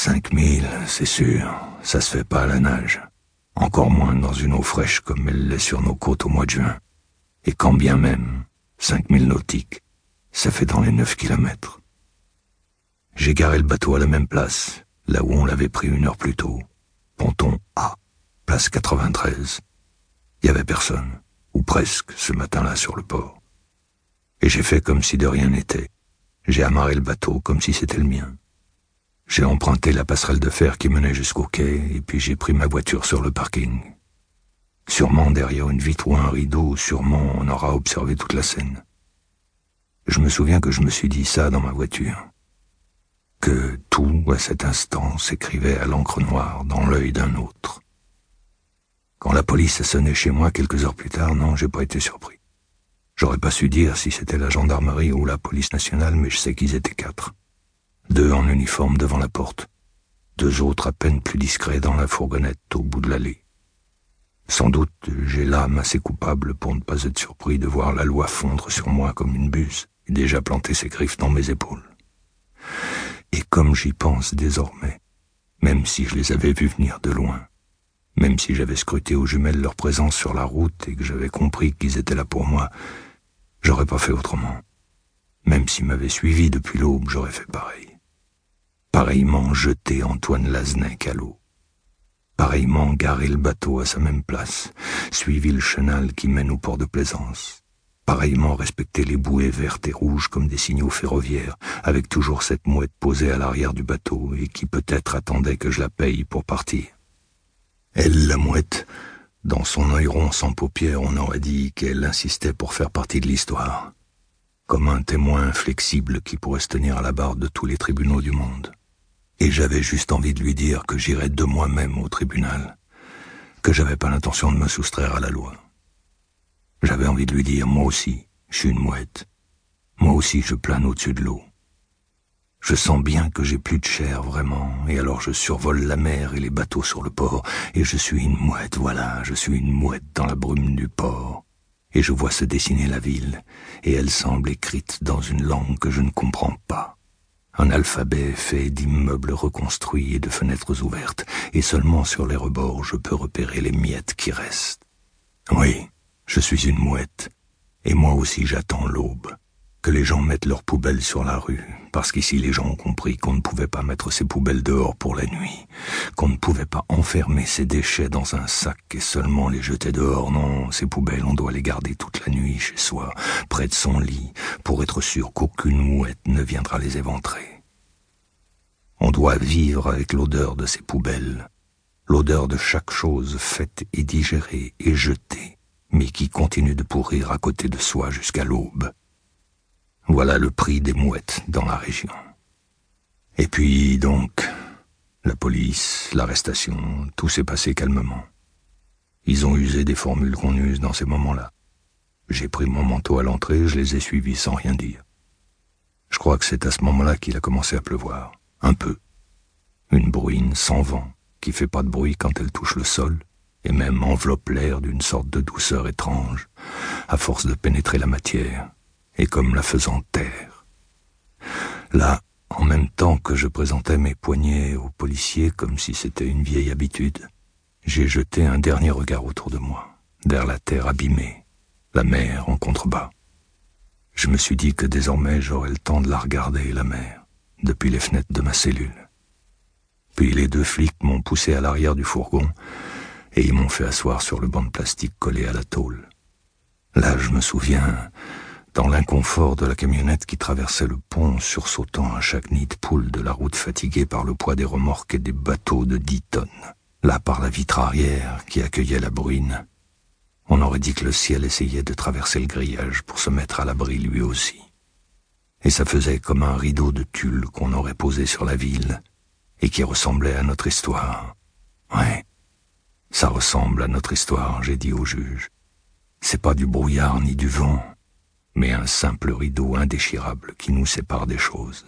Cinq mille, c'est sûr, ça se fait pas à la nage. Encore moins dans une eau fraîche comme elle l'est sur nos côtes au mois de juin. Et quand bien même, cinq mille nautiques, ça fait dans les neuf kilomètres. J'ai garé le bateau à la même place, là où on l'avait pris une heure plus tôt. Ponton A, place 93. Il y avait personne, ou presque, ce matin-là sur le port. Et j'ai fait comme si de rien n'était. J'ai amarré le bateau comme si c'était le mien. J'ai emprunté la passerelle de fer qui menait jusqu'au quai, et puis j'ai pris ma voiture sur le parking. Sûrement derrière une vitre ou un rideau, sûrement on aura observé toute la scène. Je me souviens que je me suis dit ça dans ma voiture. Que tout, à cet instant, s'écrivait à l'encre noire dans l'œil d'un autre. Quand la police a sonné chez moi quelques heures plus tard, non, j'ai pas été surpris. J'aurais pas su dire si c'était la gendarmerie ou la police nationale, mais je sais qu'ils étaient quatre deux en uniforme devant la porte, deux autres à peine plus discrets dans la fourgonnette au bout de l'allée. Sans doute j'ai l'âme assez coupable pour ne pas être surpris de voir la loi fondre sur moi comme une buse et déjà planter ses griffes dans mes épaules. Et comme j'y pense désormais, même si je les avais vus venir de loin, même si j'avais scruté aux jumelles leur présence sur la route et que j'avais compris qu'ils étaient là pour moi, j'aurais pas fait autrement. Même s'ils m'avaient suivi depuis l'aube, j'aurais fait pareil pareillement jeter Antoine Laznec à l'eau, pareillement garer le bateau à sa même place, suivi le chenal qui mène au port de Plaisance, pareillement respecter les bouées vertes et rouges comme des signaux ferroviaires, avec toujours cette mouette posée à l'arrière du bateau et qui peut-être attendait que je la paye pour partir. Elle, la mouette, dans son œil rond sans paupières, on aurait dit qu'elle insistait pour faire partie de l'histoire, comme un témoin inflexible qui pourrait se tenir à la barre de tous les tribunaux du monde et j'avais juste envie de lui dire que j'irais de moi-même au tribunal, que j'avais pas l'intention de me soustraire à la loi. J'avais envie de lui dire, moi aussi, je suis une mouette. Moi aussi, je plane au-dessus de l'eau. Je sens bien que j'ai plus de chair vraiment, et alors je survole la mer et les bateaux sur le port, et je suis une mouette, voilà, je suis une mouette dans la brume du port. Et je vois se dessiner la ville, et elle semble écrite dans une langue que je ne comprends pas un alphabet fait d'immeubles reconstruits et de fenêtres ouvertes, et seulement sur les rebords je peux repérer les miettes qui restent. Oui, je suis une mouette, et moi aussi j'attends l'aube les gens mettent leurs poubelles sur la rue, parce qu'ici les gens ont compris qu'on ne pouvait pas mettre ses poubelles dehors pour la nuit, qu'on ne pouvait pas enfermer ses déchets dans un sac et seulement les jeter dehors. Non, ces poubelles, on doit les garder toute la nuit chez soi, près de son lit, pour être sûr qu'aucune mouette ne viendra les éventrer. On doit vivre avec l'odeur de ces poubelles, l'odeur de chaque chose faite et digérée et jetée, mais qui continue de pourrir à côté de soi jusqu'à l'aube. Voilà le prix des mouettes dans la région. Et puis, donc, la police, l'arrestation, tout s'est passé calmement. Ils ont usé des formules qu'on use dans ces moments-là. J'ai pris mon manteau à l'entrée, je les ai suivis sans rien dire. Je crois que c'est à ce moment-là qu'il a commencé à pleuvoir. Un peu. Une bruine sans vent, qui fait pas de bruit quand elle touche le sol, et même enveloppe l'air d'une sorte de douceur étrange, à force de pénétrer la matière et comme la faisant taire. Là, en même temps que je présentais mes poignets aux policiers comme si c'était une vieille habitude, j'ai jeté un dernier regard autour de moi, vers la terre abîmée, la mer en contrebas. Je me suis dit que désormais j'aurais le temps de la regarder, la mer, depuis les fenêtres de ma cellule. Puis les deux flics m'ont poussé à l'arrière du fourgon et ils m'ont fait asseoir sur le banc de plastique collé à la tôle. Là, je me souviens, dans l'inconfort de la camionnette qui traversait le pont, sursautant à chaque nid de poule de la route fatiguée par le poids des remorques et des bateaux de dix tonnes. Là, par la vitre arrière qui accueillait la bruine, on aurait dit que le ciel essayait de traverser le grillage pour se mettre à l'abri lui aussi. Et ça faisait comme un rideau de tulle qu'on aurait posé sur la ville et qui ressemblait à notre histoire. Ouais, ça ressemble à notre histoire, j'ai dit au juge. C'est pas du brouillard ni du vent, mais un simple rideau indéchirable qui nous sépare des choses.